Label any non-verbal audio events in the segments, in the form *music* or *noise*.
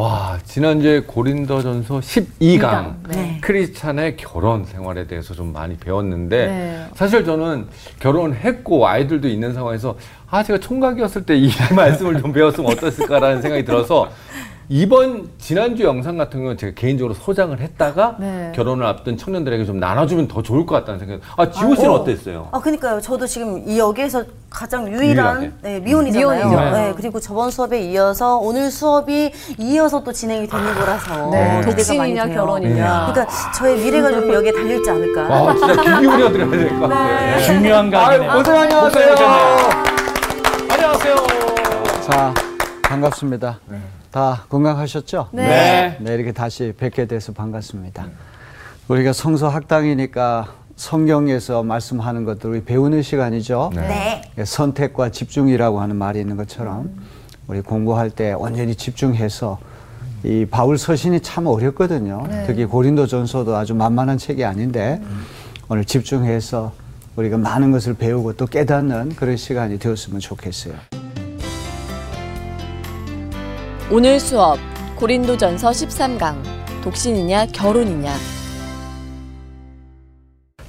와, 지난주에 고린도전서 12강 네. 크리스찬의 결혼 생활에 대해서 좀 많이 배웠는데 네. 사실 저는 결혼했고 아이들도 있는 상황에서 아, 제가 총각이었을 때 이 *laughs* 말씀을 좀 배웠으면 어땠을까라는 생각이 들어서 이번 지난주 영상 같은 경우는 제가 개인적으로 소장을 했다가 네. 결혼을 앞둔 청년들에게 좀 나눠주면 더 좋을 것 같다는 생각이 아, 지호 씨는 어. 어땠어요? 아, 그니까요. 저도 지금 이 여기에서 가장. 유일한 네, 미혼이잖아요. 미혼이죠. 네, 그리고 저번 수업에 이어서 오늘 수업이 이어서 또 진행이 되는 거라서 네. 기대가 독신이냐. 결혼이냐. 그러니까 저의 미래가 좀 여기에 달려있지 않을까. 아, 진짜 귀 기울여 드려야 될 것 같아요. 중요한 각이네요. 아유, 고생 안녕하세요. 안녕하세요. 자, 반갑습니다. 다 건강하셨죠? 네. 네, 이렇게 다시 뵙게 돼서 반갑습니다. 우리가 성서 학당이니까 성경에서 말씀하는 것들 우리 배우는 시간이죠. 네. 예, 선택과 집중이라고 하는 말이 있는 것처럼 우리 공부할 때 온전히 집중해서 이 바울 서신이 참 어렵거든요. 특히 고린도 전서도 아주 만만한 책이 아닌데 오늘 집중해서 우리가 많은 것을 배우고 또 깨닫는 그런 시간이 되었으면 좋겠어요. 오늘 수업 고린도전서 13강 독신이냐 결혼이냐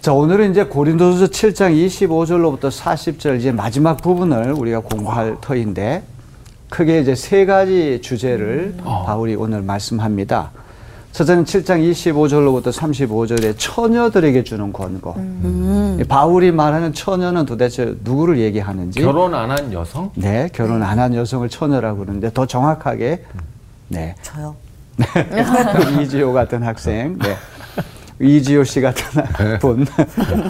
자, 오늘은 이제 고린도서 7장 25절로부터 40절 이제 마지막 부분을 우리가 공부할 터인데 크게 이제 세 가지 주제를 바울이 오늘 말씀합니다. 첫째는 7장 25절로부터 35절에 처녀들에게 주는 권고. 이 바울이 말하는 처녀는 도대체 누구를 얘기하는지 결혼 안 한 여성? 네, 결혼 안 한 여성을 처녀라고 그러는데 더 정확하게 네. 저요. *laughs* 이지호 같은 학생, 네. 이지호 씨 같은 분.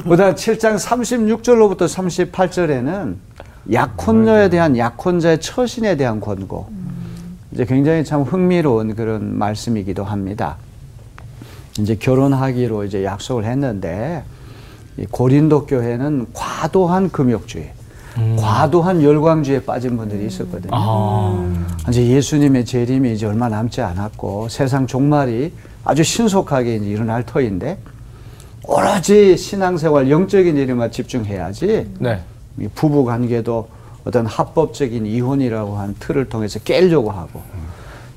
그다음 7장 36절로부터 38절에는 약혼녀에 대한 약혼자의 처신에 대한 권고. 이제 굉장히 참 흥미로운 그런 말씀이기도 합니다. 이제 결혼하기로 이제 약속을 했는데 이 고린도 교회는 과도한 금욕주의, 과도한 열광주의에 빠진 분들이 있었거든요. 이제 예수님의 재림이 이제 얼마 남지 않았고 세상 종말이 아주 신속하게 이제 일어날 터인데 오로지 신앙생활 영적인 일에만 집중해야지 네. 이 부부 관계도 어떤 합법적인 이혼이라고 하는 틀을 통해서 깨려고 하고.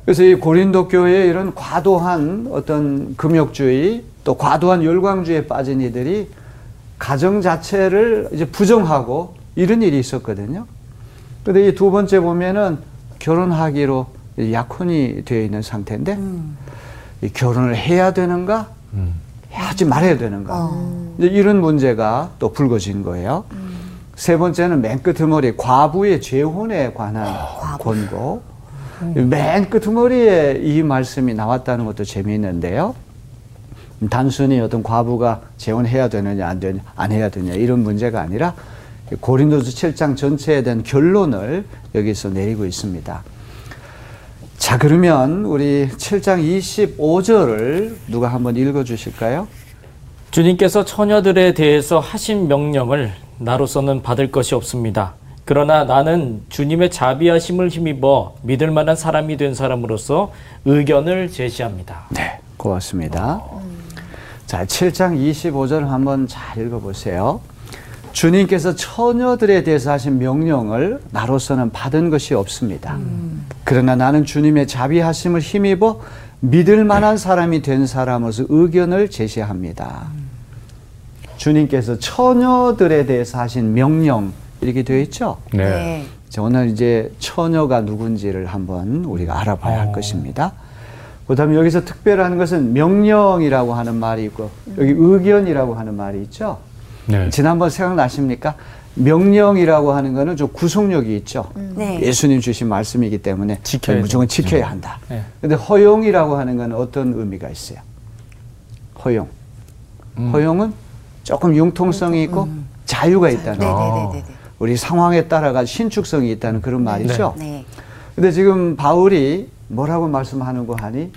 그래서 이 고린도 교회에 이런 과도한 어떤 금욕주의 또 과도한 열광주의에 빠진 이들이 가정 자체를 이제 부정하고 이런 일이 있었거든요. 근데 이 두 번째 보면은 결혼하기로 약혼이 되어 있는 상태인데 이 결혼을 해야 되는가? 하지 말아야 되는가? 이제 이런 문제가 또 불거진 거예요. 세 번째는 맨 끝머리 과부의 재혼에 관한 권고. 맨 끝머리에 이 말씀이 나왔다는 것도 재미있는데요. 단순히 어떤 과부가 재혼해야 되느냐 안 되냐 안 해야 되냐 이런 문제가 아니라 고린도서 7장 전체에 대한 결론을 여기서 내리고 있습니다. 자 그러면 우리 7장 25절을 누가 한번 읽어 주실까요? 주님께서 처녀들에 대해서 하신 명령을 나로서는 받을 것이 없습니다. 그러나 나는 주님의 자비하심을 힘입어 믿을 만한 사람이 된 사람으로서 의견을 제시합니다. 네, 고맙습니다. 자, 7장 25절 한번 잘 읽어보세요. 주님께서 처녀들에 대해서 하신 명령을 나로서는 받은 것이 없습니다. 그러나 나는 주님의 자비하심을 힘입어 믿을 만한 사람이 된 사람으로서 의견을 제시합니다. 주님께서 처녀들에 대해서 하신 명령 이렇게 되어 있죠. 네. 자, 오늘 이제 처녀가 누군지를 한번 우리가 알아봐야 할 것입니다. 그다음에 여기서 특별한 것은 명령이라고 하는 말이 있고 여기 의견이라고 하는 말이 있죠. 네. 지난번 생각나십니까? 명령이라고 하는 거는 좀 구속력이 있죠. 네. 예수님 주신 말씀이기 때문에 지켜야 무조건 지켜야 한다. 네. 근데 허용이라고 하는 건 어떤 의미가 있어요? 허용. 허용은 조금 융통성이 있고 자유가 있다는 네, 거. 네, 네, 네, 네. 우리 상황에 따라가 신축성이 있다는 그런 말이죠. 네. 근데 지금 바울이 뭐라고 말씀하는 거 하니?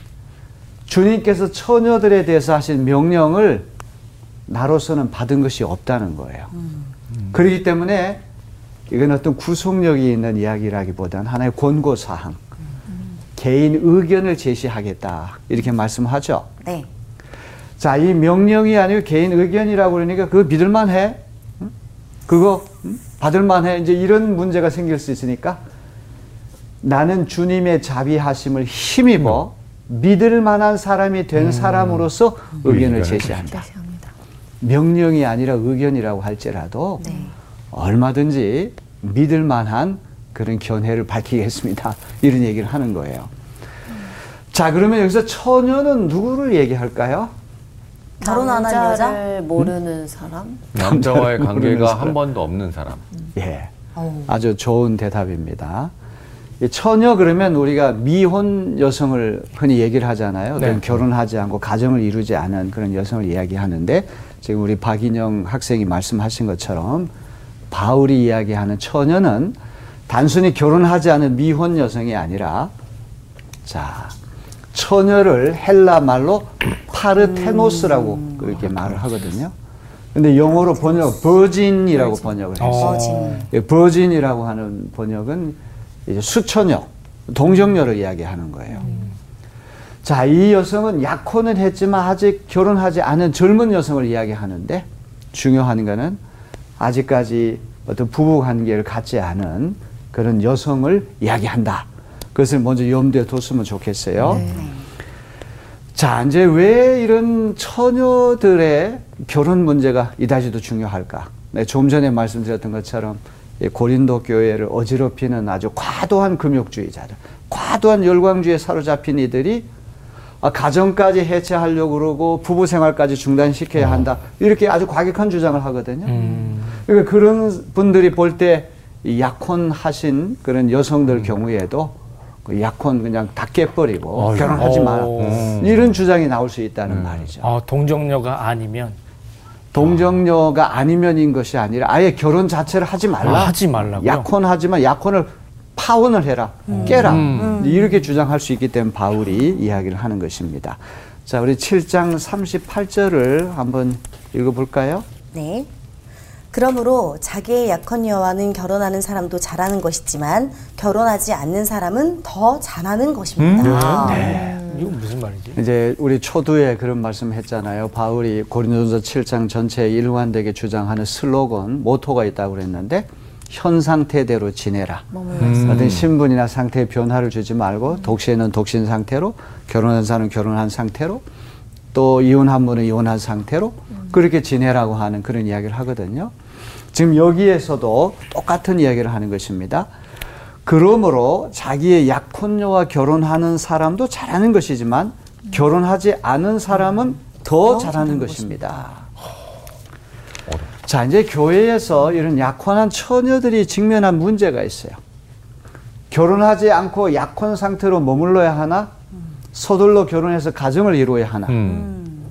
주님께서 처녀들에 대해서 하신 명령을 나로서는 받은 것이 없다는 거예요. 그렇기 때문에 이건 어떤 구속력이 있는 이야기라기보다는 하나의 권고 사항, 개인 의견을 제시하겠다. 이렇게 말씀하죠. 네. 자, 이 명령이 아니고 개인 의견이라고 그러니까 그거 믿을만 해? 응? 그거 응? 받을만 해? 이제 이런 문제가 생길 수 있으니까 나는 주님의 자비하심을 힘입어 믿을 만한 사람이 된 사람으로서 의견을 의견을 제시한다. 제시합니다. 명령이 아니라 의견이라고 할지라도 네. 얼마든지 믿을 만한 그런 견해를 밝히겠습니다. 이런 얘기를 하는 거예요. 자, 그러면 여기서 처녀는 누구를 얘기할까요? 결혼 안 한 여자? 모르는 사람? 남자와의 모르는 관계가 사람. 한 번도 없는 사람. 예. 어우. 아주 좋은 대답입니다. 이 처녀 그러면 우리가 미혼 여성을 흔히 얘기를 하잖아요. 네. 결혼하지 않고 가정을 이루지 않은 그런 여성을 이야기하는데 지금 우리 박인영 학생이 말씀하신 것처럼 바울이 이야기하는 처녀는 단순히 결혼하지 않은 미혼 여성이 아니라 자 처녀를 헬라 말로 파르테노스라고 그렇게 말을 하거든요. 근데 영어로 번역 버진이라고 번역을 했어요. 어. 버진. 예, 버진 이라고 하는 번역은 이제 수처녀, 동정녀를 이야기하는 거예요. 자, 이 여성은 약혼은 했지만 아직 결혼하지 않은 젊은 여성을 이야기하는데 중요한 거는 아직까지 어떤 부부 관계를 갖지 않은 그런 여성을 이야기한다. 그것을 먼저 염두에 뒀으면 좋겠어요. 자, 이제 왜 이런 처녀들의 결혼 문제가 이다지도 중요할까? 네, 좀 전에 말씀드렸던 것처럼 이 고린도 교회를 어지럽히는 아주 과도한 금욕주의자들, 과도한 열광주의에 사로잡힌 이들이 아, 가정까지 해체하려고 그러고 부부 생활까지 중단시켜야 한다. 이렇게 아주 과격한 주장을 하거든요. 그러니까 그런 분들이 볼 때 약혼하신 그런 여성들 경우에도 그 약혼 그냥 다 깨버리고 어휴. 결혼하지 마라. 음. 이런 주장이 나올 수 있다는 말이죠. 어, 동정녀가 아니면 동정녀가 아니면인 것이 아니라 아예 결혼 자체를 하지 말라. 아, 하지 말라고요? 약혼하지만 약혼을 파혼을 해라. 깨라. 이렇게 주장할 수 있기 때문에 바울이 이야기를 하는 것입니다. 자, 우리 7장 38절을 한번 읽어볼까요? 네. 그러므로 자기의 약혼녀와는 결혼하는 사람도 잘하는 것이지만 결혼하지 않는 사람은 더 잘하는 것입니다. 네. 이거 무슨 말이지? 이제 우리 초두에 그런 말씀 했잖아요. 바울이 고린도서 7장 전체에 일관되게 주장하는 슬로건, 모토가 있다고 그랬는데 현 상태대로 지내라. 어떤 신분이나 상태의 변화를 주지 말고 독신은 독신 상태로 결혼한 사람은 결혼한 상태로 또 이혼한 분은 이혼한 상태로 그렇게 지내라고 하는 그런 이야기를 하거든요. 지금 여기에서도 똑같은 이야기를 하는 것입니다. 그러므로 자기의 약혼녀와 결혼하는 사람도 잘하는 것이지만 결혼하지 않은 사람은 더 잘하는 것입니다. 자, 이제 교회에서 이런 약혼한 처녀들이 직면한 문제가 있어요. 결혼하지 않고 약혼 상태로 머물러야 하나? 서둘러 결혼해서 가정을 이루어야 하나? 음.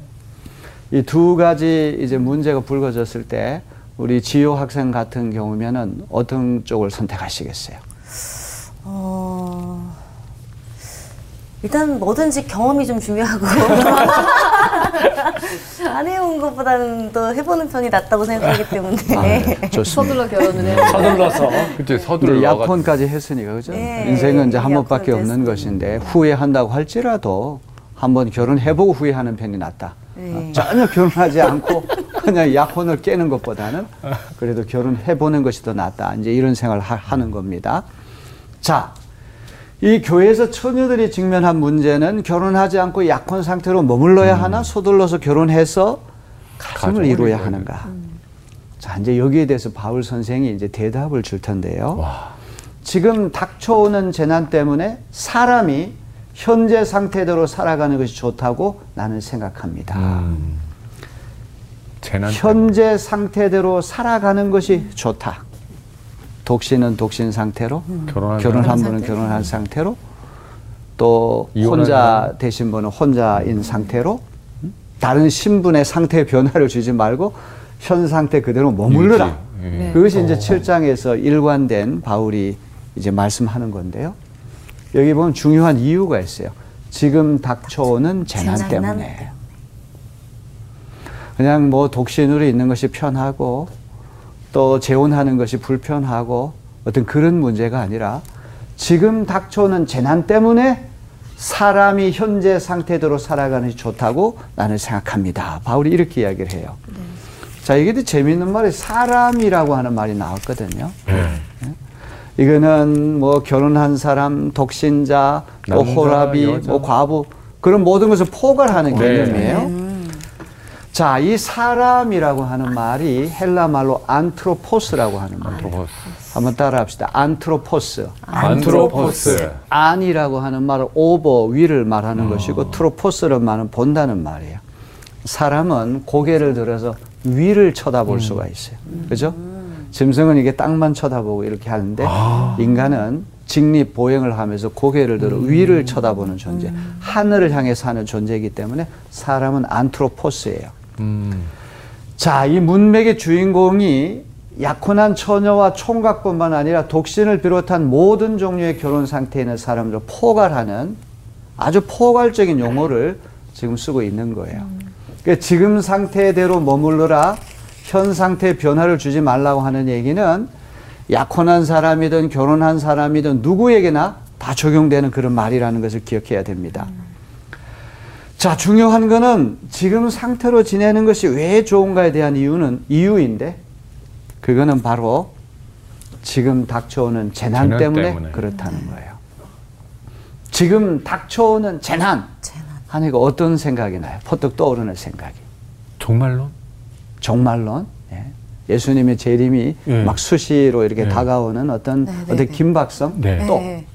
이두 가지 이제 문제가 불거졌을 때 우리 지효 학생 같은 경우면은 어떤 쪽을 선택하시겠어요? 어, 일단 뭐든지 경험이 좀 중요하고 *laughs* 안 해온 것보다는 또 해보는 편이 낫다고 생각하기 때문에 아, 네. 좋습니다. 서둘러 결혼을 해. 서둘러서 그때 근데 서둘러 약혼까지 했으니까 그죠? 네. 인생은 이제 한 번밖에 없는 것인데 후회한다고 할지라도 한번 결혼해보고 후회하는 편이 낫다. 네. 어, 전혀 *laughs* 결혼하지 않고 그냥 약혼을 깨는 것보다는 그래도 결혼해보는 것이 더 낫다. 이제 이런 생각을 하, 하는 겁니다. 자, 이 교회에서 처녀들이 직면한 문제는 결혼하지 않고 약혼 상태로 머물러야 하나 서둘러서 결혼해서 가정을 가정을 이루어야 이루어야 하는가. 자, 이제 여기에 대해서 바울 선생이 이제 대답을 줄 텐데요. 와. 지금 닥쳐오는 재난 때문에 사람이 현재 상태대로 살아가는 것이 좋다고 나는 생각합니다. 음. 재난 현재 상태대로 살아가는 것이 좋다. 독신은 독신 상태로, 결혼한 결혼한 사람? 분은 결혼한 상태로, 또 혼자? 되신 분은 혼자인 상태로, 음? 다른 신분의 상태 변화를 주지 말고 현 상태 그대로 머물러라. 예. 네. 그것이 이제 7장에서 일관된 바울이 이제 말씀하는 건데요. 여기 보면 중요한 이유가 있어요. 지금 닥쳐오는 재난 재난 때문에. 그냥 뭐 독신으로 있는 것이 편하고 또 재혼하는 것이 불편하고 어떤 그런 문제가 아니라 지금 닥쳐오는 재난 때문에 사람이 현재 상태대로 살아가는 것이 좋다고 나는 생각합니다. 바울이 이렇게 이야기를 해요. 자, 이게 또 재미있는 말이 사람이라고 하는 말이 나왔거든요. 예. 이거는 뭐 결혼한 사람, 독신자, 또 남자, 호라비, 여자. 뭐 과부 그런 모든 것을 포괄하는 네. 개념이에요. 자, 이 사람이라고 하는 말이 헬라 말로 안트로포스라고 하는 말이에요. 한번 따라합시다. 안트로포스. 안트로포스. 안이라고 하는 말은 오버 위를 말하는 것이고 트로포스는 말은 본다는 말이에요. 사람은 고개를 들어서 위를 쳐다볼 수가 있어요. 그죠? 짐승은 이게 땅만 쳐다보고 이렇게 하는데 인간은 직립 보행을 하면서 고개를 들어 위를 쳐다보는 존재, 하늘을 향해 사는 존재이기 때문에 사람은 안트로포스예요. 음. 자, 이 문맥의 주인공이 약혼한 처녀와 총각뿐만 아니라 독신을 비롯한 모든 종류의 결혼 상태에 있는 사람들을 포괄하는 아주 포괄적인 용어를 지금 쓰고 있는 거예요. 그러니까 지금 상태대로 머물러라, 현 상태에 변화를 주지 말라고 하는 얘기는 약혼한 사람이든 결혼한 사람이든 누구에게나 다 적용되는 그런 말이라는 것을 기억해야 됩니다. 자, 중요한 거는 지금 상태로 지내는 것이 왜 좋은가에 대한 이유는 이유인데 그거는 바로 지금 닥쳐오는 재난, 재난 때문에, 때문에. 그렇다는 거예요. 지금 닥쳐오는 재난 재난. 하니까 어떤 생각이 나요? 퍼뜩 떠오르는 생각이. 정말로? 종말론. 예. 예수님의 재림이 예. 막 수시로 이렇게 예. 다가오는 어떤 네, 네, 어떤 네. 긴박성 네. 또 네.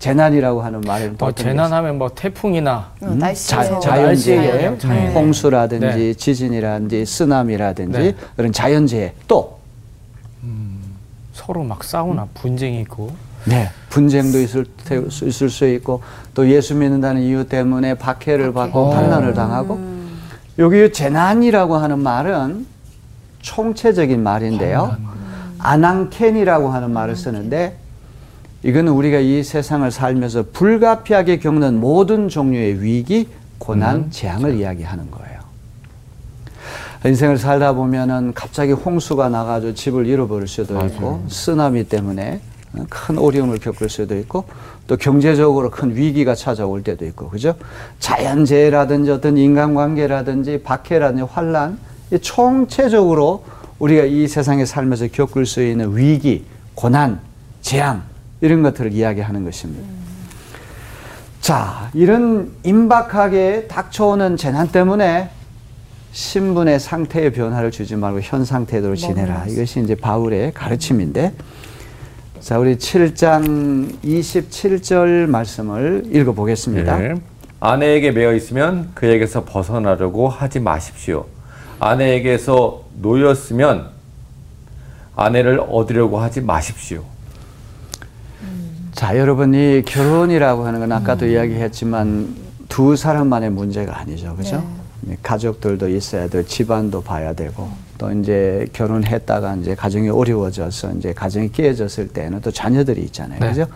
재난이라고 하는 말은 또뭐 재난하면 뭐 태풍이나 어, 날씨 자, 자, 자연재해, 자연재해. 홍수라든지 네. 지진이라든지 쓰나미라든지 네. 그런 자연재해 또? 서로 막 싸우나? 분쟁이 있고? 네, 분쟁도 있을, 테, 있을 수 있고 또 예수 믿는다는 이유 때문에 박해를 받고 반란을 당하고. 여기 재난이라고 하는 말은 총체적인 말인데요. 아낭켄이라고 하는 말을 쓰는데 이거는 우리가 이 세상을 살면서 불가피하게 겪는 모든 종류의 위기, 고난, 재앙을 이야기하는 거예요. 인생을 살다 보면은 갑자기 홍수가 나가지고 집을 잃어버릴 수도 있고 쓰나미 때문에 큰 어려움을 겪을 수도 있고 또 경제적으로 큰 위기가 찾아올 때도 있고 그죠? 자연재해라든지 어떤 인간관계라든지 박해라든지 환란 이 총체적으로 우리가 이 세상에 살면서 겪을 수 있는 위기, 고난, 재앙 이런 것들을 이야기하는 것입니다. 자, 이런 임박하게 닥쳐오는 재난 때문에 신분의 상태의 변화를 주지 말고 현 상태대로 지내라. 이것이 이제 바울의 가르침인데, 자, 우리 7장 27절 말씀을 읽어 보겠습니다. 네. 아내에게 매여 있으면 그에게서 벗어나려고 하지 마십시오. 아내에게서 놓였으면 아내를 얻으려고 하지 마십시오. 자, 여러분, 이 결혼이라고 하는 건 아까도 이야기했지만 두 사람만의 문제가 아니죠. 그죠? 이 가족들도 있어야 되고, 집안도 봐야 되고, 또 이제 결혼했다가 이제 가정이 어려워져서 이제 가정이 깨어졌을 때는 또 자녀들이 있잖아요. 네. 그죠?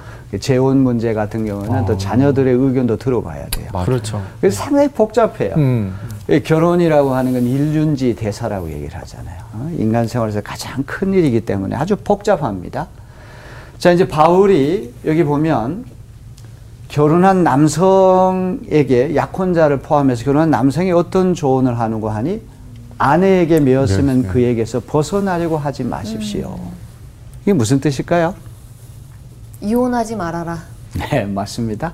재혼 문제 같은 경우는 또 자녀들의 의견도 들어봐야 돼요. 그렇죠. 그래서 상당히 복잡해요. 음. 이 결혼이라고 하는 건 일륜지 대사라고 얘기를 하잖아요. 어? 인간 생활에서 가장 큰 일이기 때문에 아주 복잡합니다. 자, 이제 바울이 여기 보면 결혼한 남성에게 약혼자를 포함해서 결혼한 남성이 어떤 조언을 하는고 하니 아내에게 매었으면 네. 그에게서 벗어나려고 하지 마십시오. 이게 무슨 뜻일까요? 이혼하지 말아라. 네, 맞습니다.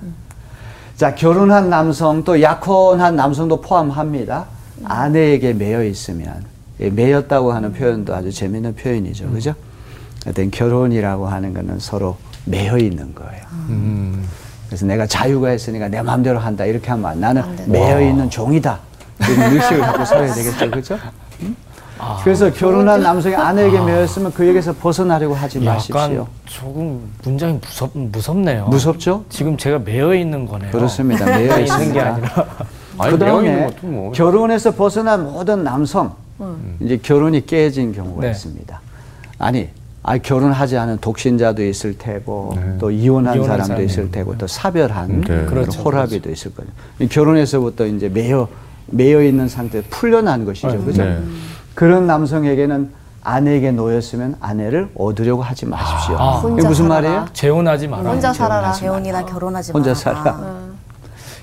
자, 결혼한 남성 또 약혼한 남성도 포함합니다. 아내에게 매여 있으면 예, 매였다고 하는 표현도 아주 재미있는 표현이죠. 그죠? 어떤 결혼이라고 하는 거는 서로 매여 있는 거예요. 음. 그래서 내가 자유가 있으니까 내 마음대로 한다. 이렇게 하면 나는. 매여 있는 종이다. 이런 의식을 갖고 살아야 되겠죠. 그죠? 음? 그래서 결혼한 남성이 아내에게 매여 있으면 그에게서 벗어나려고 하지 마십시오. 약간 조금 문장이 무섭 무섭네요. 무섭죠? 지금 제가 매여 있는 거네요. 그렇습니다. *laughs* 매여 있는 게. 아니라 *laughs* 아니, 그 매여 있는 다음에 것도 뭐. 결혼해서 벗어난 모든 남성 이제 결혼이 깨진 경우가 네. 있습니다. 아니, 아 결혼하지 않은 독신자도 있을 테고 네. 또 이혼한, 이혼한 사람도 사람이 있을 테고 또 사별한 네. 그런 그렇죠, 호라비도 있을 거예요. 이 결혼해서부터 이제 매여 매여 있는 상태 풀려난 것이죠, 네. 그죠? 네. 그런 남성에게는 아내에게 놓였으면 아내를 얻으려고 하지 마십시오. 아. 이게 혼자 무슨 살아라. 말이에요? 재혼하지 마라. 혼자 살아라. 재혼이나 결혼하지 혼자 마라. 살아.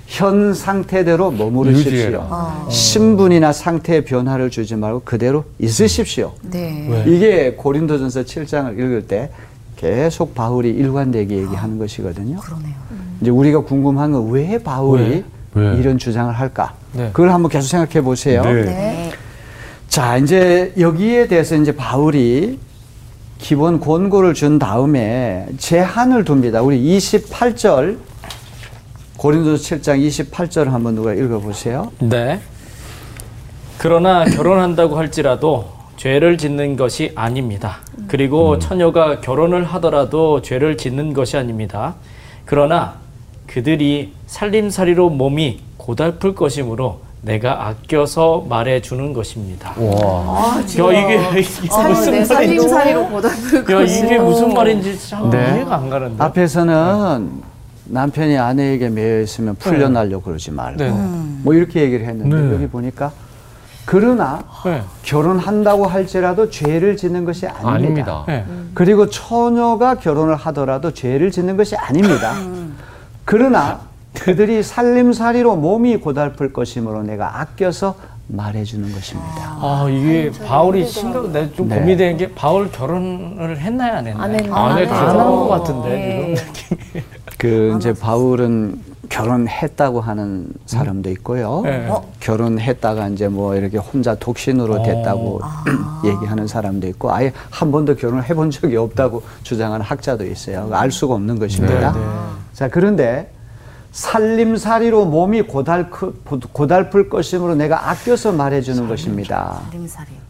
현 상태대로 머무르십시오. 어. 신분이나 상태의 변화를 주지 말고 그대로 있으십시오. 네. 왜? 이게 고린도전서 7장을 읽을 때 계속 바울이 일관되게 얘기하는 것이거든요. 그러네요. 이제 우리가 궁금한 건 왜 바울이 왜? 왜? 이런 주장을 할까? 네. 그걸 한번 계속 생각해 보세요. 네. 네. 자, 이제 여기에 대해서 이제 바울이 기본 권고를 준 다음에 제한을 둡니다. 우리 28절 고린도서 7장 28절 한번 누가 읽어 보세요. 네. 그러나 결혼한다고 할지라도 죄를 짓는 것이 아닙니다. 그리고 처녀가 결혼을 하더라도 죄를 짓는 것이 아닙니다. 그러나 그들이 살림살이로 몸이 고달플 것이므로 내가 아껴서 말해 주는 것입니다. 와. 야 이게, *laughs* 이게 아, 무슨 네, 말인지 살림살이로 보답을 야 이게 무슨 말인지 참 네. 이해가 안 가는데. 앞에서는 남편이 아내에게 매여 있으면 풀려나려고 그러지 말고 네. 뭐 이렇게 얘기를 했는데 네. 여기 보니까 그러나 네. 결혼한다고 할지라도 죄를 짓는 것이 아닙니다. 아닙니다. 네. 그리고 처녀가 결혼을 하더라도 죄를 짓는 것이 아닙니다. 그러나 그들이 살림살이로 몸이 고달플 것이므로 내가 아껴서 말해주는 것입니다. 아 이게 바울이 심각, 내가 좀 네. 고민이 되는 게 바울 결혼을 했나요 안 했나요? 안 했나요? 안 했죠. 안한 것 같은데 네. 지금. 그 이제 바울은 결혼했다고 하는 사람도 있고요. 네. 어? 결혼했다가 이제 뭐 이렇게 혼자 독신으로 어. 됐다고 *clears throat* 얘기하는 사람도 있고 아예 한 번도 결혼을 해본 적이 없다고 주장하는 학자도 있어요. 알 수가 없는 것입니다. 네, 네. 자 그런데 살림살이로 몸이 고달, 고달플 것이므로 내가 아껴서 말해주는 것입니다. 살림살이.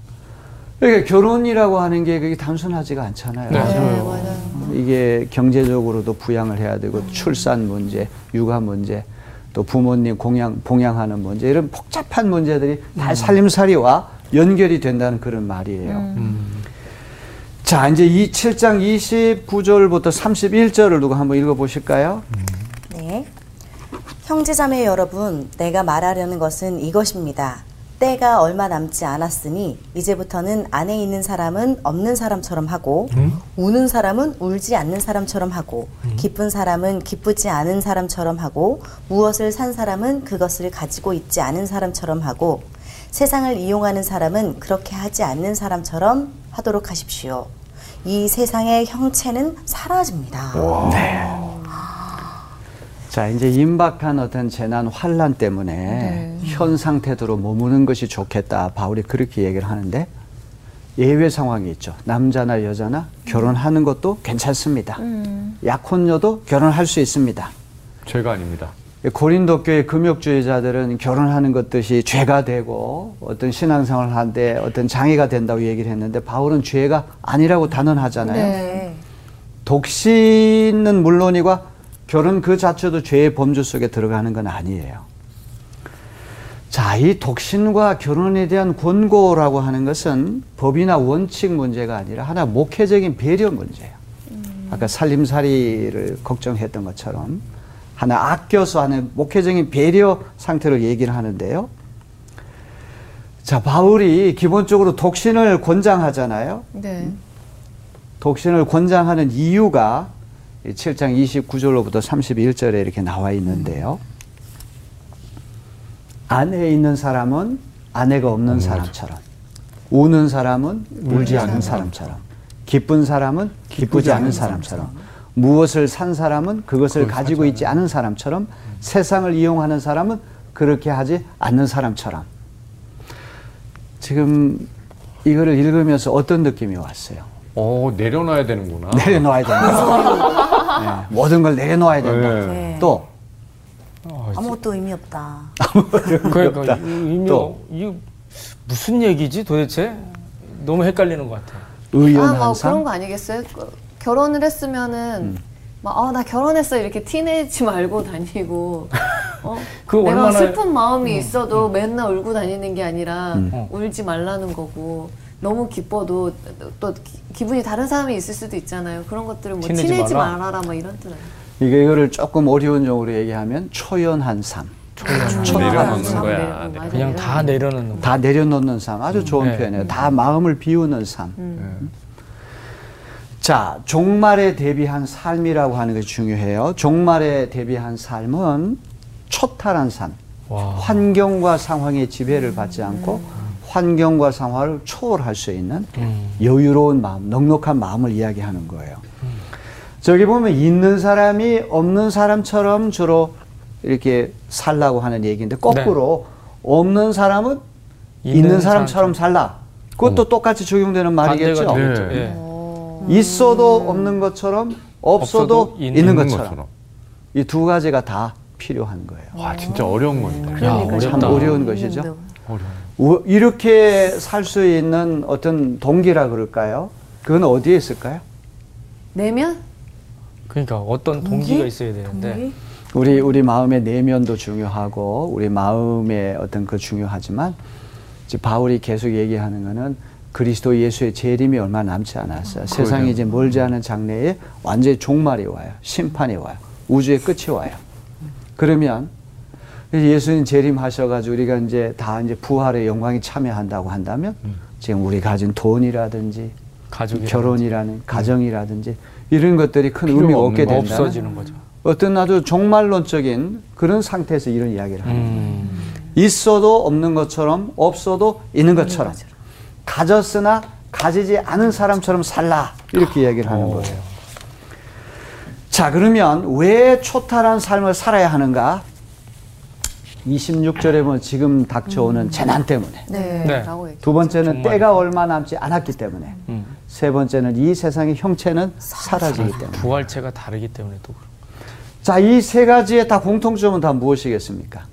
그러니까 결혼이라고 하는 게 그게 단순하지가 않잖아요. 네. 네, 맞아요. 이게 경제적으로도 부양을 해야 되고 출산 문제, 육아 문제, 또 부모님 공양 봉양하는 문제 이런 복잡한 문제들이 다 살림살이와 연결이 된다는 그런 말이에요. 자, 이제 이 7장 29절부터 31절을 누가 한번 읽어 보실까요? 네. 형제자매 여러분, 내가 말하려는 것은 이것입니다. 때가 얼마 남지 않았으니 이제부터는 안에 있는 사람은 없는 사람처럼 하고 우는 사람은 울지 않는 사람처럼 하고 기쁜 사람은 기쁘지 않은 사람처럼 하고 무엇을 산 사람은 그것을 가지고 있지 않은 사람처럼 하고 세상을 이용하는 사람은 그렇게 하지 않는 사람처럼 하도록 하십시오. 이 세상의 형체는 사라집니다. 자, 이제 임박한 어떤 재난 환란 때문에 현 상태대로 머무는 것이 좋겠다. 바울이 그렇게 얘기를 하는데 예외 상황이 있죠. 남자나 여자나 결혼하는 것도 괜찮습니다. 약혼녀도 결혼할 수 있습니다. 죄가 아닙니다. 고린도 교회 금욕주의자들은 결혼하는 것듯이 죄가 되고 어떤 신앙생활을 하는데 어떤 장애가 된다고 얘기를 했는데 바울은 죄가 아니라고 단언하잖아요. 네. 독신은 물론이고 결혼 그 자체도 죄의 범주 속에 들어가는 건 아니에요. 자, 이 독신과 결혼에 대한 권고라고 하는 것은 법이나 원칙 문제가 아니라 하나 목회적인 배려 문제예요. 아까 살림살이를 걱정했던 것처럼 하나 아껴서 하는 목회적인 배려 상태로 얘기를 하는데요. 자, 바울이 기본적으로 독신을 권장하잖아요. 네. 독신을 권장하는 이유가 7장 29절로부터 31절에 이렇게 나와 있는데요. 아내에 있는 사람은 아내가 없는 사람처럼, 우는 사람은 울지 않는 사람처럼, 기쁜 사람은 기쁘지 않은 사람처럼, 무엇을 산 사람은 그것을 가지고 있지 않은 사람처럼, 세상을 이용하는 사람은 그렇게 하지 않는 사람처럼. 지금 이거를 읽으면서 어떤 느낌이 왔어요? 어, 내려놔야 되는구나. 내려놓아야 된다. *laughs* 네, 모든 걸 내려놓아야 된다. 네. 네. 또 아무것도 의미 없다. 그러니까 이- 의미 또. 이 무슨 얘기지 도대체? 너무 헷갈리는 것 같아요. 의연 아, 뭐 그런 거 아니겠어요? 그, 결혼을 했으면은 막, 아, 나 결혼했어. 이렇게 티내지 말고 다니고, 어? *laughs* 그 내가 얼마나- 슬픈 마음이 있어도 맨날 울고 다니는 게 아니라, 음. 울지 말라는 거고, 너무 기뻐도 또 기- 기분이 다른 사람이 있을 수도 있잖아요. 그런 것들을 뭐 티내지 티내지. 말아라, 뭐 이런 뜻 아니에요. 이게 이거를 조금 어려운 용어로 얘기하면 초연한 삶. 내려놓는 참 거야. 내려놓는 네. 맞아요. 그냥 다 내려놓는 거. 다 내려놓는 삶. 아주 좋은 네. 표현이에요. 다 마음을 비우는 삶. 음. 자, 종말에 대비한 삶이라고 하는 것이 중요해요. 종말에 대비한 삶은 초탈한 삶. 와. 환경과 상황의 지배를 받지 않고 환경과 상황을 초월할 수 있는 음. 여유로운 마음, 넉넉한 마음을 이야기하는 거예요. 저기 보면 있는 사람이 없는 사람처럼 주로 이렇게 살라고 하는 얘기인데 거꾸로 없는 사람은 있는, 있는 사람처럼 살라. 그것도 똑같이 적용되는 말이겠죠. 네. 예. 어. 있어도 없는 것처럼 없어도, 없어도 있는 있는, 있는 것처럼. 이 두 가지가 다 필요한 거예요. 와 진짜 어려운 겁니다. 그러니까요. 참 어렵다. 어려운 것이죠. 있는데. 어려워. 우- 이렇게 살 수 있는 어떤 동기라 그럴까요? 그건 어디에 있을까요? 내면? 그러니까 어떤 동기 가 있어야 되는데 동기? 우리 우리 마음의 내면도 중요하고 우리 마음의 어떤 그 중요하지만 이제 바울이 계속 얘기하는 거는 그리스도 예수의 재림이 얼마 남지 않았어요. 세상이 이제 멀지 않은 장래에 완전히 종말이 와요. 심판이 와요. 우주의 끝이 와요. 그러면 예수님 재림하셔가지고 우리가 이제 다 이제 부활의 영광에 참여한다고 한다면 지금 우리 가진 돈이라든지 가족이 결혼이라는 가정이라든지 이런 것들이 큰 의미가 없게 거, 된다면 없어지는 거죠. 어떤 아주 종말론적인 그런 상태에서 이런 이야기를 하는 거예요. 음. 있어도 없는 것처럼 없어도 있는 것처럼 가졌으나 가지지 않은 사람처럼 살라 이렇게 이야기를 하는 거예요. 자 그러면 왜 초탈한 삶을 살아야 하는가? 26절에 보면 지금 닥쳐오는 재난 때문에 네. 네. 두 번째는 정말. 때가 얼마 남지 않았기 때문에 음. 세 번째는 이 세상의 형체는 사라지기 때문에 부활체가 다르기 때문에 또 그렇고. 자, 이 세 가지의 다 공통점은 다 무엇이겠습니까?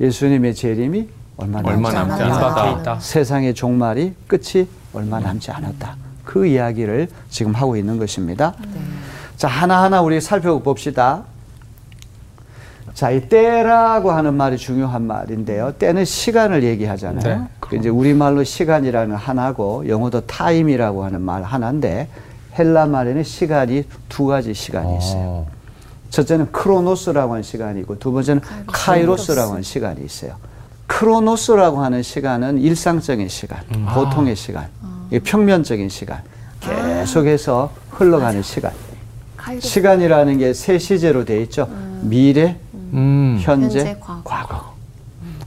예수님의 재림이 얼마 남지, 얼마 남지 않았다. 세상의 종말이 끝이 얼마 남지 않았다. 그 이야기를 지금 하고 있는 것입니다. 자, 하나하나 우리 살펴봅시다. 자, 이 때라고 하는 말이 중요한 말인데요. 때는 시간을 얘기하잖아요. 네. 그 이제 우리말로 시간이라는 하나고 영어도 time이라고 하는 말 하나인데 헬라 말에는 시간이 두 가지 시간이 있어요. 어. 첫째는 크로노스라고 하는 시간이고 두 번째는 카이로스라고 하는 시간이 있어요. 크로노스라고 하는 시간은 일상적인 시간, 보통의 시간, 이게 평면적인 시간, 계속해서 흘러가는 시간. 카이로. 시간이라는 게 세 시제로 돼 있죠. 미래, 음. 현재, 현재, 과거. 과거.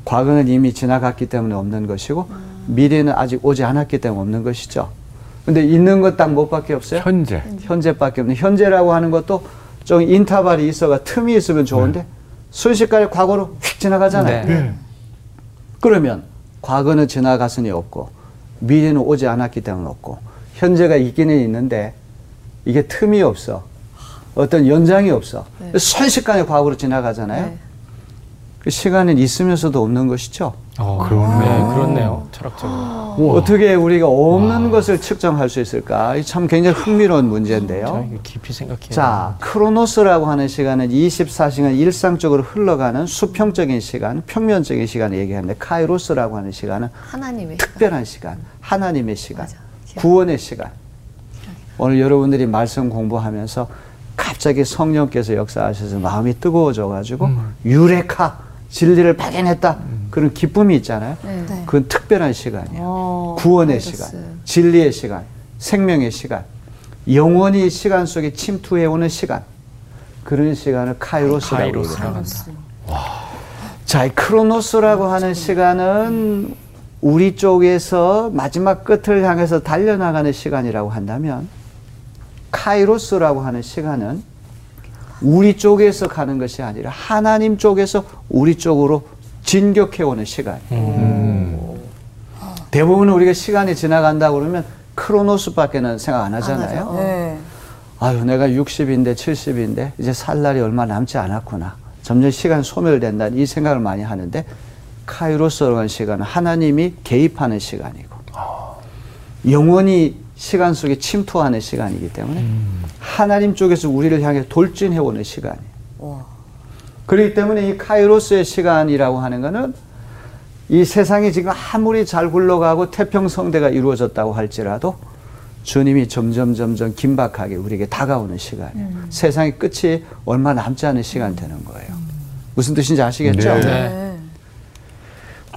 과거는 이미 지나갔기 때문에 없는 것이고 미래는 아직 오지 않았기 때문에 없는 것이죠. 근데 있는 것 딱 뭐밖에 없어요? 현재. 현재밖에 없는 현재라고 하는 것도 좀 인터벌이 있어가 틈이 있으면 좋은데 순식간에 과거로 휙 지나가잖아요. 네. 그러면 과거는 지나갔으니 없고 미래는 오지 않았기 때문에 없고 현재가 있기는 있는데 이게 틈이 없어. 어떤 연장이 없어. 네. 순식간에 과거로 지나가잖아요. 네. 그 시간은 있으면서도 없는 것이죠. 어, 그러네. 네, 그렇네요. 철학적으로. 어떻게 우리가 없는 것을 측정할 수 있을까? 이참 굉장히 흥미로운 문제인데요. 저 이거 깊이 생각해야 자, 크로노스라고 하는 시간은 24시간 일상적으로 흘러가는 수평적인 시간, 평면적인 시간을 얘기하는데 카이로스라고 하는 시간은 하나님의 특별한 시간, 하나님의 시간, 맞아. 구원의 시간. 오늘 여러분들이 말씀 공부하면서 갑자기 성령께서 역사하셔서 마음이 뜨거워져 가지고 유레카 진리를 발견했다. 그런 기쁨이 있잖아요. 네. 네. 그건 특별한 시간이에요. 어, 구원의 카이로스. 시간, 진리의 시간, 생명의 시간, 영원히 시간 속에 침투해 오는 시간. 그런 시간을 카이로스라고 얘기합니다. 한다. 자, 이 크로노스라고 하는 시간은 우리 쪽에서 마지막 끝을 향해서 달려나가는 시간이라고 한다면 카이로스라고 하는 시간은 우리 쪽에서 가는 것이 아니라 하나님 쪽에서 우리 쪽으로 진격해 오는 시간. 대부분 우리가 시간이 지나간다 그러면 크로노스밖에는 생각 안 하잖아요. 하죠. 네. 아유, 내가 60인데 70인데 이제 살 날이 얼마 남지 않았구나. 점점 시간 소멸된다는 이 생각을 많이 하는데 카이로스라고 하는 시간은 하나님이 개입하는 시간이고 영원히 시간 속에 침투하는 시간이기 때문에 하나님 쪽에서 우리를 향해 돌진해 오는 시간이에요. 와. 그렇기 때문에 이 카이로스의 시간이라고 하는 것은 이 세상이 지금 아무리 잘 굴러가고 태평성대가 이루어졌다고 할지라도 주님이 점점 점점 긴박하게 우리에게 다가오는 시간이에요. 세상의 끝이 얼마 남지 않은 시간 되는 거예요. 무슨 뜻인지 아시겠죠? 네. 네.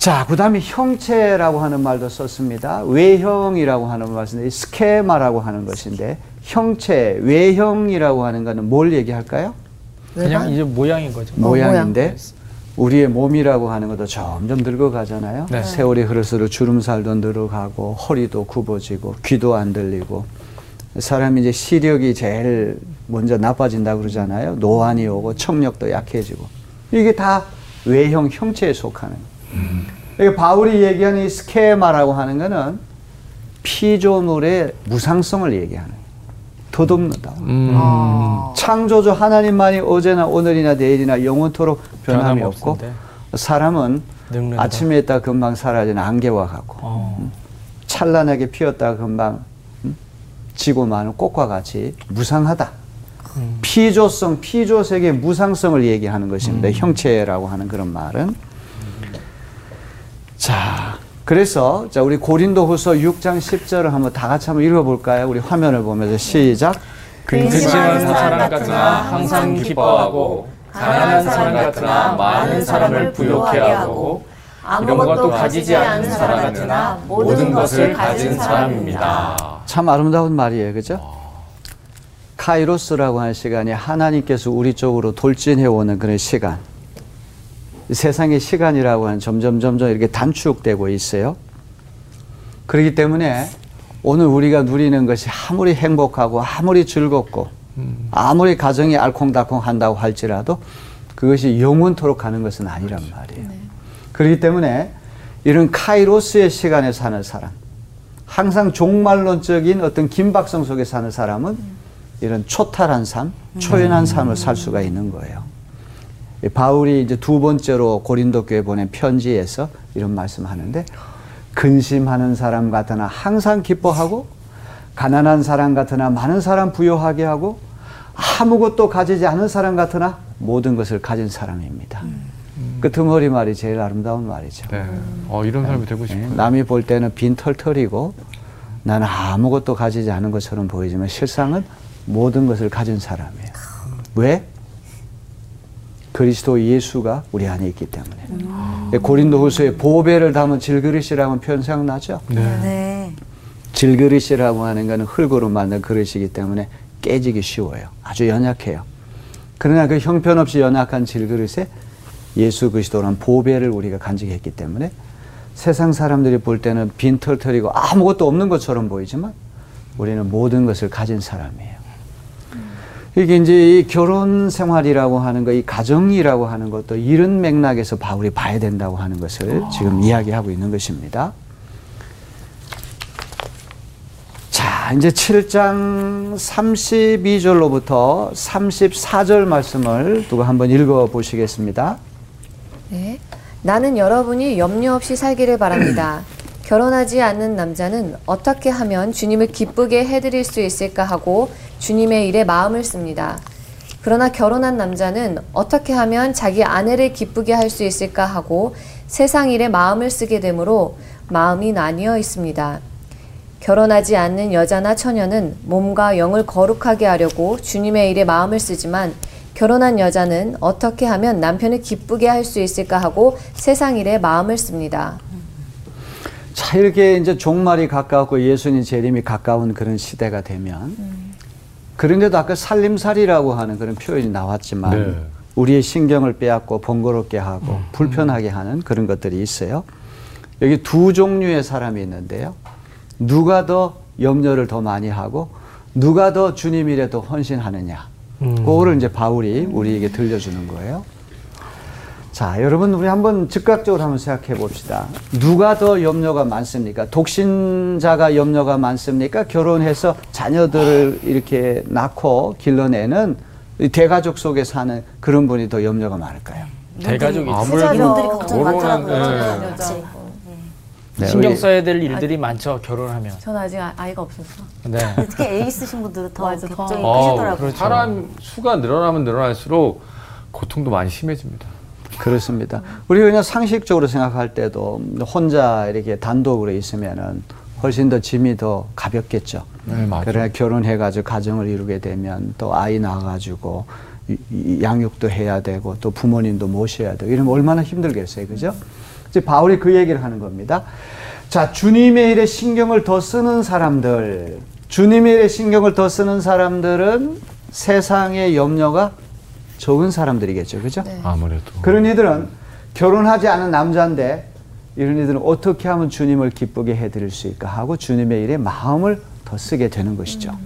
자, 그 다음에 형체라고 하는 말도 썼습니다. 외형이라고 하는 말인데, 스케마라고 하는 것인데, 형체, 외형이라고 하는 거는 뭘 얘기할까요? 그냥 이제 모양인 거죠. 모양인데 우리의 몸이라고 하는 것도 점점 늙어가잖아요. 네. 세월이 흐를수록 주름살도 늘어가고 허리도 굽어지고 귀도 안 들리고 사람이 이제 시력이 제일 먼저 나빠진다 그러잖아요. 노안이 오고 청력도 약해지고 이게 다 외형 형체에 속하는. 이게 바울이 얘기하는 이 스케마라고 하는 거는 피조물의 무상성을 얘기하는. 덧없는다. 음. 창조주 하나님만이 어제나 오늘이나 내일이나 영원토록 변함이 없고 변함없는데. 사람은 늙는다. 아침에 있다 금방 사라지는 안개와 같고 어. 찬란하게 피었다 금방 음? 지고 마는 꽃과 같이 무상하다. 피조성, 피조색의 무상성을 얘기하는 것입니다. 형체라고 하는 그런 말은. 자, 그래서 자 우리 고린도후서 6장 10절을 한번 다 같이 한번 읽어볼까요? 우리 화면을 보면서 시작. 근심하는 사람 같으나 항상 기뻐하고 가난한 사람 같으나 많은 사람을 부욕해 하고 이런 것도 가지지 않는 사람 같으나 모든 것을 가진 사람입니다. 참 아름다운 말이에요. 그죠? 카이로스라고 하는 시간이 하나님께서 우리 쪽으로 돌진해 오는 그런 시간. 세상의 시간이라고 하는 점점 점점 이렇게 단축되고 있어요. 그렇기 때문에 오늘 우리가 누리는 것이 아무리 행복하고 아무리 즐겁고 아무리 가정이 알콩달콩 한다고 할지라도 그것이 영원토록 가는 것은 아니란 말이에요. 그렇기 때문에 이런 카이로스의 시간에 사는 사람, 항상 종말론적인 어떤 긴박성 속에 사는 사람은 이런 초탈한 삶, 초연한 삶을 살 수가 있는 거예요. 이 바울이 이제 두 번째로 고린도 교회 보낸 편지에서 이런 말씀하는데 근심하는 사람 같으나 항상 기뻐하고 가난한 사람 같으나 많은 사람 부여하게 하고 아무것도 가지지 않은 사람 같으나 모든 것을 가진 사람입니다. 그 드머리 말이 제일 아름다운 말이죠. 네. 어, 이런 사람이 되고 예, 싶어요. 남이 볼 때는 빈 털털이고 나는 아무것도 가지지 않은 것처럼 보이지만 실상은 모든 것을 가진 사람이에요. 왜? 그리스도 예수가 우리 안에 있기 때문에. 예, 고린도후서에 보배를 담은 질그릇이라는 표현 생각나죠? 네. 질그릇이라고 하는 것은 흙으로 만든 그릇이기 때문에 깨지기 쉬워요. 아주 연약해요. 그러나 그 형편없이 연약한 질그릇에 예수 그리스도라는 보배를 우리가 간직했기 때문에 세상 사람들이 볼 때는 빈털털이고 아무것도 없는 것처럼 보이지만 우리는 모든 것을 가진 사람이에요. 이게 이제 이 결혼 생활이라고 하는 거, 이 가정이라고 하는 것도 이런 맥락에서 바울이 봐야 된다고 하는 것을 지금 이야기하고 있는 것입니다. 자, 이제 7장 32절로부터 34절 말씀을 누가 한번 읽어 보시겠습니다. 네. 나는 여러분이 염려 없이 살기를 바랍니다. 결혼하지 않는 남자는 어떻게 하면 주님을 기쁘게 해드릴 수 있을까 하고 주님의 일에 마음을 씁니다. 그러나 결혼한 남자는 어떻게 하면 자기 아내를 기쁘게 할 수 있을까 하고 세상 일에 마음을 쓰게 되므로 마음이 나뉘어 있습니다. 결혼하지 않는 여자나 처녀는 몸과 영을 거룩하게 하려고 주님의 일에 마음을 쓰지만 결혼한 여자는 어떻게 하면 남편을 기쁘게 할 수 있을까 하고 세상 일에 마음을 씁니다. 자, 이렇게 이제 종말이 가까웠고 예수님 재림이 가까운 그런 시대가 되면 그런데도 아까 살림살이라고 하는 그런 표현이 나왔지만 네. 우리의 신경을 빼앗고 번거롭게 하고 불편하게 하는 그런 것들이 있어요. 여기 두 종류의 사람이 있는데요. 누가 더 염려를 더 많이 하고 누가 더 주님 일에 더 헌신하느냐. 그거를 이제 바울이 우리에게 들려주는 거예요. 자, 여러분 우리 한번 즉각적으로 한번 생각해 봅시다. 누가 더 염려가 많습니까? 독신자가 염려가 많습니까? 결혼해서 자녀들을 이렇게 낳고 길러내는 이 대가족 속에 사는 그런 분이 더 염려가 많을까요? 대가족이 아무래도 부자분들이 걱정이 결혼한- 많더라고요. 네. 그렇지. 네, 신경 써야 될 일들이 많죠 결혼하면. 전 아직 아- 아이가 없어서. 네. *laughs* 특히 애 있으신 분들은 더 맞아. 걱정이 어, 크시더라고요. 그렇죠. 사람 수가 늘어나면 늘어날수록 고통도 많이 심해집니다. 그렇습니다. 우리 그냥 상식적으로 생각할 때도 혼자 이렇게 단독으로 있으면은 훨씬 더 짐이 더 가볍겠죠. 네, 맞아요. 그러나 결혼해가지고 가정을 이루게 되면 또 아이 낳아가지고 양육도 해야 되고 또 부모님도 모셔야 되고 이러면 얼마나 힘들겠어요. 그죠? 이제 바울이 그 얘기를 하는 겁니다. 자, 주님의 일에 신경을 더 쓰는 사람들, 주님의 일에 신경을 더 쓰는 사람들은 세상의 염려가 적은 사람들이겠죠. 그죠? 네. 아무래도. 그런 이들은 결혼하지 않은 남자인데 이런 이들은 어떻게 하면 주님을 기쁘게 해드릴 수 있을까 하고 주님의 일에 마음을 더 쓰게 되는 것이죠.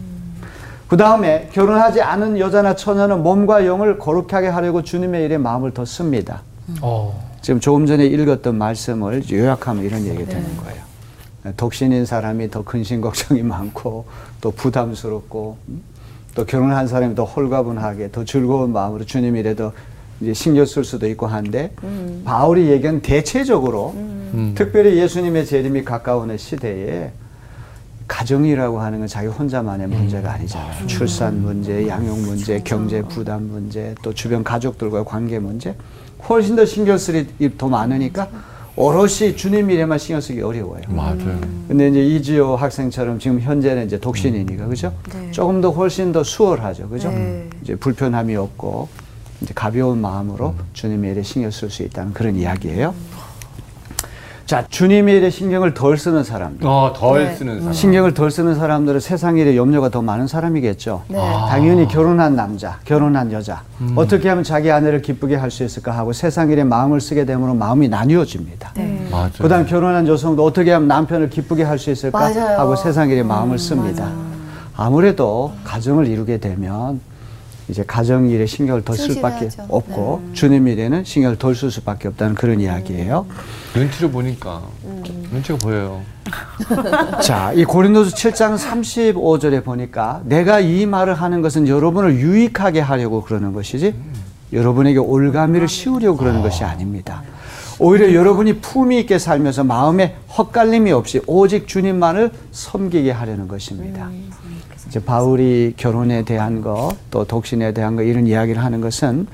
그 다음에 결혼하지 않은 여자나 처녀는 몸과 영을 거룩하게 하려고 주님의 일에 마음을 더 씁니다. 어. 지금 조금 전에 읽었던 말씀을 요약하면 이런 얘기가 되는 거예요. 독신인 사람이 더 근심 걱정이 많고 또 부담스럽고 음? 또 결혼한 사람이 더 홀가분하게 더 즐거운 마음으로 주님 일에 더 이제 신경 쓸 수도 있고 한데 바울이 얘기한 대체적으로 특별히 예수님의 재림이 가까운 시대에 가정이라고 하는 건 자기 혼자만의 문제가 아니잖아요. 출산 문제, 양육 문제, 경제 부담 문제, 또 주변 가족들과의 관계 문제. 훨씬 더 신경 쓸 일이 더 많으니까 오롯이 주님 일에만 신경 쓰기 어려워요. 맞아요. 근데 이제 이지호 학생처럼 지금 현재는 이제 독신이니까 그죠? 네. 조금 더 훨씬 더 수월하죠, 그죠? 네. 이제 불편함이 없고 이제 가벼운 마음으로 주님의 일에 신경 쓸 수 있다는 그런 이야기예요. 자, 주님의 일에 신경을 덜 쓰는 사람들. 어, 덜 네. 쓰는 사람. 신경을 덜 쓰는 사람들은 세상 일에 염려가 더 많은 사람이겠죠. 네. 당연히 결혼한 남자, 결혼한 여자, 어떻게 하면 자기 아내를 기쁘게 할 수 있을까 하고 세상 일에 마음을 쓰게 되므로 마음이 나뉘어집니다. 네. 맞아요. 그다음 결혼한 여성도 어떻게 하면 남편을 기쁘게 할 수 있을까 맞아요. 하고 세상 일에 마음을 씁니다. 아무래도 가정을 이루게 되면 이제 가정 일에 신경을 더쓸 수밖에. 없고 주님 일에는 신경을 덜 쓸 수밖에 없다는 그런 이야기예요. 눈치를 보니까 눈치가 보여요. *laughs* 자, 이 고린도서 7장 35절에 보니까 내가 이 말을 하는 것은 여러분을 유익하게 하려고 그러는 것이지 여러분에게 올가미를 씌우려고 그러는 것이 아닙니다. 오히려 여러분이 품위 있게 살면서 마음에 헛갈림이 없이 오직 주님만을 섬기게 하려는 것입니다. 이제 바울이 결혼에 대한 거, 또 독신에 대한 거 이런 이야기를 하는 것은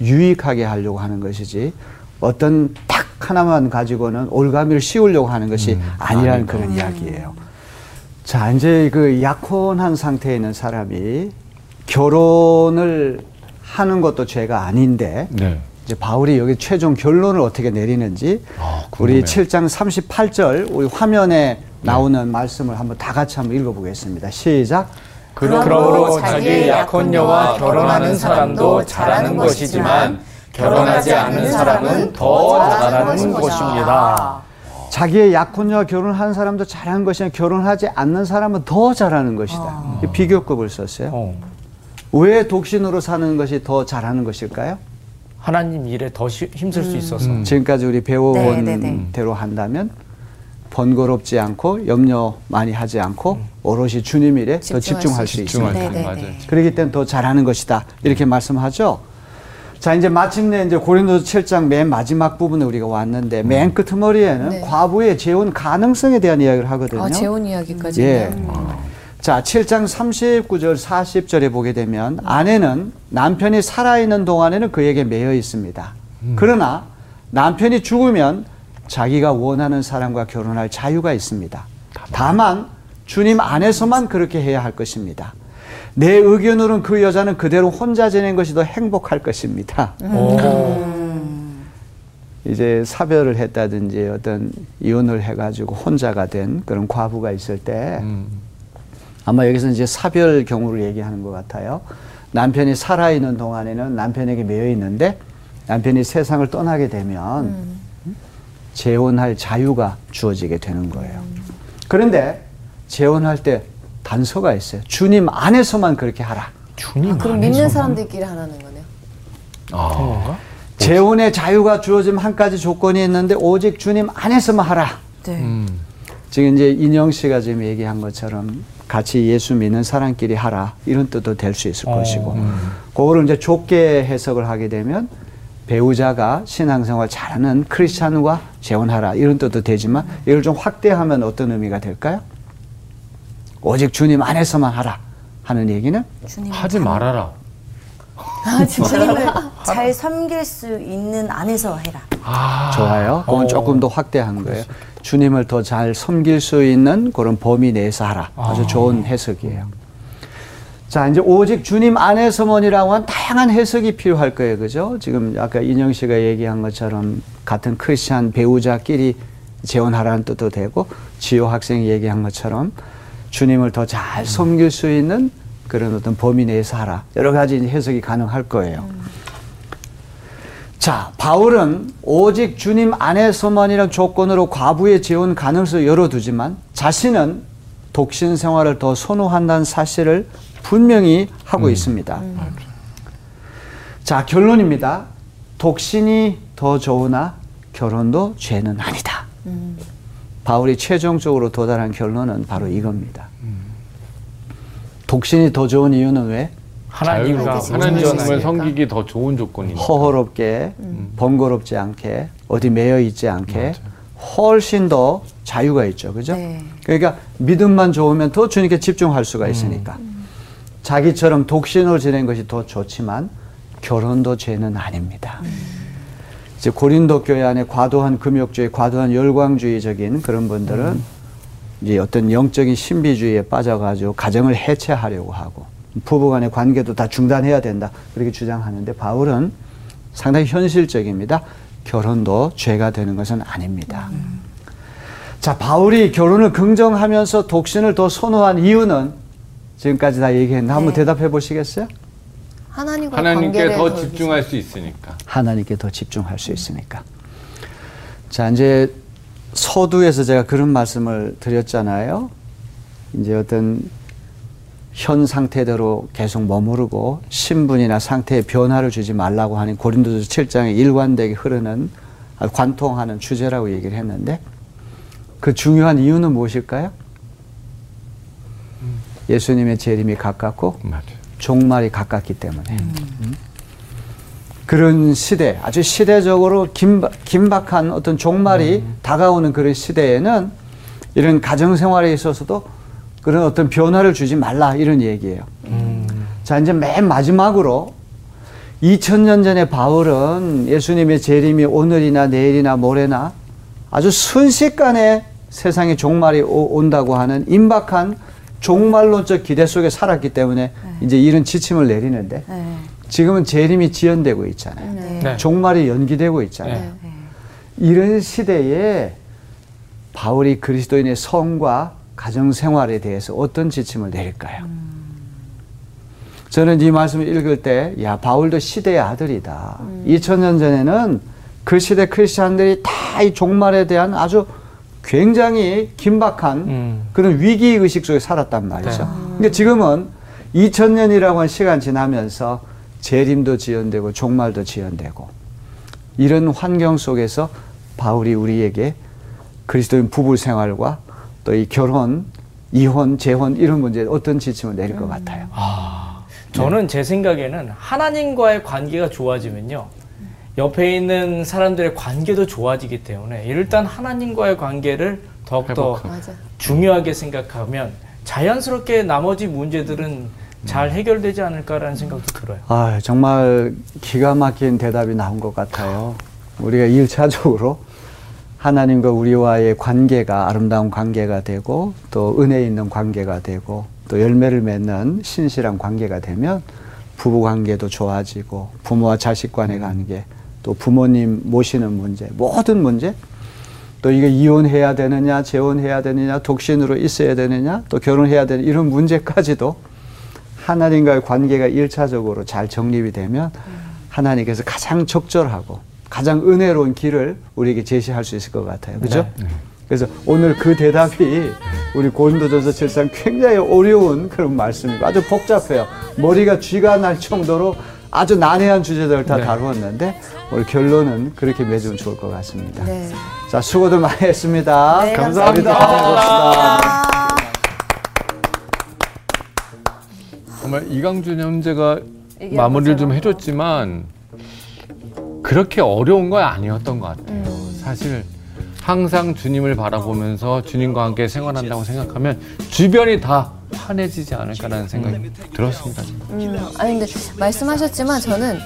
유익하게 하려고 하는 것이지 어떤 딱 하나만 가지고는 올가미를 씌우려고 하는 것이 아니라는 그런 이야기예요. 자, 이제 그 약혼한 상태에 있는 사람이 결혼을 하는 것도 죄가 아닌데 네. 이제 바울이 여기 최종 결론을 어떻게 내리는지 아, 우리 궁금해요. 7장 38절 우리 화면에 나오는 말씀을 한번 다 같이 한번 읽어보겠습니다. 시작. 그러므로 자기 약혼녀와 결혼하는 사람도 잘하는 것이지만 결혼하지 않는 사람은 더 잘하는 것입니다. 자기의 약혼녀와 결혼한 사람도 잘하는 것이나 결혼하지 않는 사람은 더 잘하는 것이다. 이 비교급을 썼어요. 어. 왜 독신으로 사는 것이 더 잘하는 것일까요? 하나님 일에 더 시- 힘쓸 수 있어서. 음. 지금까지 우리 배워온 네, 네, 네. 대로 한다면 번거롭지 않고 염려 많이 하지 않고 오롯이 주님 일에 더 집중할 수 수 있습니다. 때 네, 네. 네. 그렇기 때문에 더 잘하는 것이다. 이렇게 말씀하죠. 자, 이제 마침내 이제 고린도서 7장 맨 마지막 부분에 우리가 왔는데 맨 끄트머리에는 네. 과부의 재혼 가능성에 대한 이야기를 하거든요. 아, 재혼 이야기까지. 예. 있나요? 자, 7장 39절, 40절에 보게 되면 아내는 남편이 살아있는 동안에는 그에게 매여 있습니다. 그러나 남편이 죽으면 자기가 원하는 사람과 결혼할 자유가 있습니다. 다만 주님 안에서만 그렇게 해야 할 것입니다. 내 의견으로는 그 여자는 그대로 혼자 지내는 것이 더 행복할 것입니다. 이제 사별을 했다든지 어떤 이혼을 해가지고 혼자가 된 그런 과부가 있을 때 음. 아마 여기서 이제 사별 경우를 얘기하는 것 같아요. 남편이 살아있는 동안에는 남편에게 매여 있는데 남편이 세상을 떠나게 되면 재혼할 자유가 주어지게 되는 거예요. 그런데 재혼할 때 단서가 있어요. 주님 안에서만 그렇게 하라. 주님 아, 그럼 믿는 사람들끼리 하라는 거네요. 아, 건가? 재혼의 자유가 주어지면 한 가지 조건이 있는데 오직 주님 안에서만 하라. 네. 음. 지금 이제 인영 씨가 지금 얘기한 것처럼 같이 예수 믿는 사람끼리 하라 이런 뜻도 될 수 있을 어, 것이고 음. 그거를 이제 좁게 해석을 하게 되면 배우자가 신앙생활 잘하는 크리스찬과 재혼하라 이런 뜻도 되지만 이걸 좀 확대하면 어떤 의미가 될까요? 오직 주님 안에서만 하라 하는 얘기는 주님 하지 말아라. 주님을 잘 섬길 수 있는 안에서 해라. 아, 좋아요. 그건 어. 조금 더 확대한 거예요. 주님을 더 잘 섬길 수 있는 그런 범위 내에서 하라. 아주 좋은 해석이에요. 자, 이제 오직 주님 안에서만이라고 한 다양한 해석이 필요할 거예요. 그죠? 지금 아까 인영 씨가 얘기한 것처럼 같은 크리스찬 배우자끼리 재혼하라는 뜻도 되고 지호 학생이 얘기한 것처럼 주님을 더 잘 섬길 수 있는 그런 어떤 범위 내에서 하라. 여러 가지 해석이 가능할 거예요. 자, 바울은 오직 주님 안에서만이란 조건으로 과부의 재혼 가능성을 열어두지만 자신은 독신 생활을 더 선호한다는 사실을 분명히 하고 있습니다. 자, 결론입니다. 독신이 더 좋으나 결혼도 죄는 아니다. 바울이 최종적으로 도달한 결론은 바로 이겁니다. 독신이 더 좋은 이유는 왜? 하나님과 하나님을. 섬기기 더 좋은 조건이니까. 허허롭게 번거롭지 않게 어디 매여 있지 않게 훨씬 더 자유가 있죠. 그죠? 네. 그러니까 믿음만 좋으면 더 주님께 집중할 수가 있으니까. 자기처럼 독신으로 지낸 것이 더 좋지만 결혼도 죄는 아닙니다. 이제 고린도 교회 안에 과도한 금욕주의, 과도한 열광주의적인 그런 분들은 이제 어떤 영적인 신비주의에 빠져가지고 가정을 해체하려고 하고 부부간의 관계도 다 중단해야 된다 그렇게 주장하는데 바울은 상당히 현실적입니다. 결혼도 죄가 되는 것은 아닙니다. 자, 바울이 결혼을 긍정하면서 독신을 더 선호한 이유는 지금까지 다 얘기했는데 한번 네. 대답해 보시겠어요? 하나님과 하나님께 더더 집중할 수 있으니까. 하나님께 더 집중할 수 있으니까. 자, 이제 서두에서 제가 그런 말씀을 드렸잖아요. 이제 어떤 현 상태대로 계속 머무르고 신분이나 상태에 변화를 주지 말라고 하는 고린도서 7장에 일관되게 흐르는 관통하는 주제라고 얘기를 했는데 그 중요한 이유는 무엇일까요? 예수님의 재림이 가깝고 맞아요. 종말이 가깝기 때문에 음. 그런 시대 아주 시대적으로 긴박, 긴박한 어떤 종말이 다가오는 그런 시대에는 이런 가정 생활에 있어서도 그런 어떤 변화를 주지 말라 이런 얘기예요. 자 이제 맨 마지막으로 2000년 전에 바울은 예수님의 재림이 오늘이나 내일이나 모레나 아주 순식간에 세상에 종말이 오- 온다고 하는 임박한 종말론적 기대 속에 살았기 때문에 이제 이런 지침을 내리는데 네. 지금은 재림이 지연되고 있잖아요. 네. 종말이 연기되고 있잖아요. 네. 이런 시대에 바울이 그리스도인의 성과 가정 생활에 대해서 어떤 지침을 내릴까요? 저는 이 말씀을 읽을 때, 야, 바울도 시대의 아들이다. 2000년 전에는 그 시대 크리스찬들이 다 이 종말에 대한 아주 굉장히 긴박한 음. 그런 위기 의식 속에 살았단 말이죠. 근데 지금은 2000년이라고 한 시간 지나면서 재림도 지연되고 종말도 지연되고 이런 환경 속에서 바울이 우리에게 그리스도인 부부 생활과 또 이 결혼, 이혼, 재혼 이런 문제에 어떤 지침을 내릴 것 같아요. 저는 제 생각에는 하나님과의 관계가 좋아지면요. 옆에 있는 사람들의 관계도 좋아지기 때문에 일단 하나님과의 관계를 더욱더. 중요하게 생각하면 자연스럽게 나머지 문제들은 잘 해결되지 않을까라는 생각도 들어요. 아, 정말 기가 막힌 대답이 나온 것 같아요. 우리가 일차적으로 하나님과 우리와의 관계가 아름다운 관계가 되고 또 은혜 있는 관계가 되고 또 열매를 맺는 신실한 관계가 되면 부부 관계도 좋아지고 부모와 자식 간의 관계 또 부모님 모시는 문제 모든 문제 또 이게 이혼해야 되느냐 재혼해야 되느냐 독신으로 있어야 되느냐 또 결혼해야 되느냐 이런 문제까지도 하나님과의 관계가 일차적으로잘 정립이 되면 하나님께서 가장 적절하고 가장 은혜로운 길을 우리에게 제시할 수 있을 것 같아요. 그죠? 그래서 오늘 그 대답이 우리 고린도전서 7장 굉장히 어려운 그런 말씀이고 아주 복잡해요. 머리가 쥐가 날 정도로 아주 난해한 주제들을 다 다루었는데 오늘 결론은 그렇게 맺으면 좋을 것 같습니다. 네. 자, 수고들 많이 했습니다. 네, 감사합니다. 감사합니다. 정말 이강준 형제가 마무리를 좀. 해줬지만 그렇게 어려운 건 아니었던 것 같아요. 사실 항상 주님을 바라보면서 주님과 함께 생활한다고 생각하면 주변이 다 환해지지 않을까라는 생각이 들었습니다. 음, 아니 근데 말씀하셨지만 저는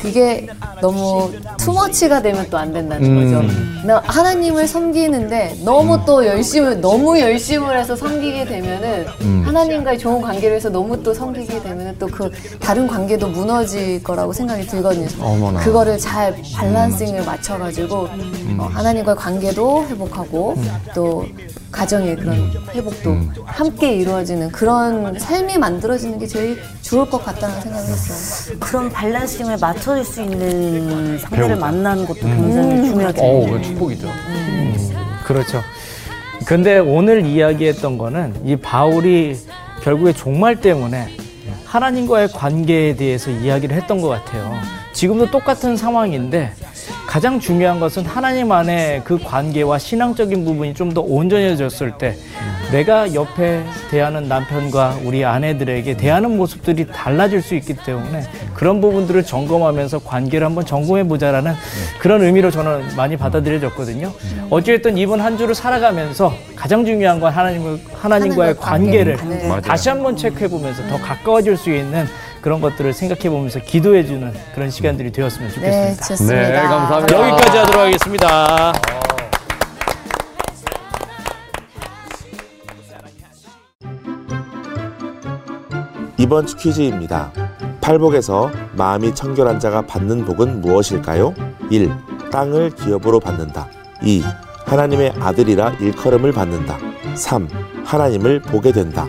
그게 너무 투머치가 되면 또 안 된다는 음. 거죠. 나 하나님을 섬기는데 너무 또 열심을 너무 열심을 해서 섬기게 되면은 음. 하나님과의 좋은 관계를 해서 너무 또 섬기게 되면은 또 그 다른 관계도 무너질 거라고 생각이 들거든요. 어머나. 그거를 잘 밸런싱을 맞춰가지고 음. 어, 하나님과의 관계도 회복하고 또 가정의 그런 회복도 음. 함께 이루어지는 그런 삶이 만들어지는 게 제일 좋을 것 같다는 생각을 했어요. 그런 밸런싱을 맞춰줄 수 있는 상대를 배우자. 만나는 것도 굉장히 중요하죠. 어우, 그 축복이죠. 그렇죠. 근데 오늘 이야기했던 거는 이 바울이 결국에 종말 때문에 하나님과의 관계에 대해서 이야기를 했던 것 같아요. 지금도 똑같은 상황인데 가장 중요한 것은 하나님 안에 그 관계와 신앙적인 부분이 좀 더 온전해졌을 때 내가 옆에 대하는 남편과 우리 아내들에게 대하는 모습들이 달라질 수 있기 때문에 그런 부분들을 점검하면서 관계를 한번 점검해 보자라는 그런 의미로 저는 많이 받아들여졌거든요. 어찌됐든 이번 한 주를 살아가면서 가장 중요한 건 하나님을 하나님과의 관계를 관계. 맞아요. 다시 한번 체크해 보면서 더 가까워질 수 있는 그런 것들을 생각해 보면서 기도해 주는 그런 시간들이 되었으면 네, 좋겠습니다. 좋습니다. 네, 감사합니다. 여기까지 하도록 하겠습니다. 이번 주 퀴즈입니다. 팔복에서 마음이 청결한 자가 받는 복은 무엇일까요? 1. 땅을 기업으로 받는다. 2. 하나님의 아들이라 일컬음을 받는다. 3. 하나님을 보게 된다.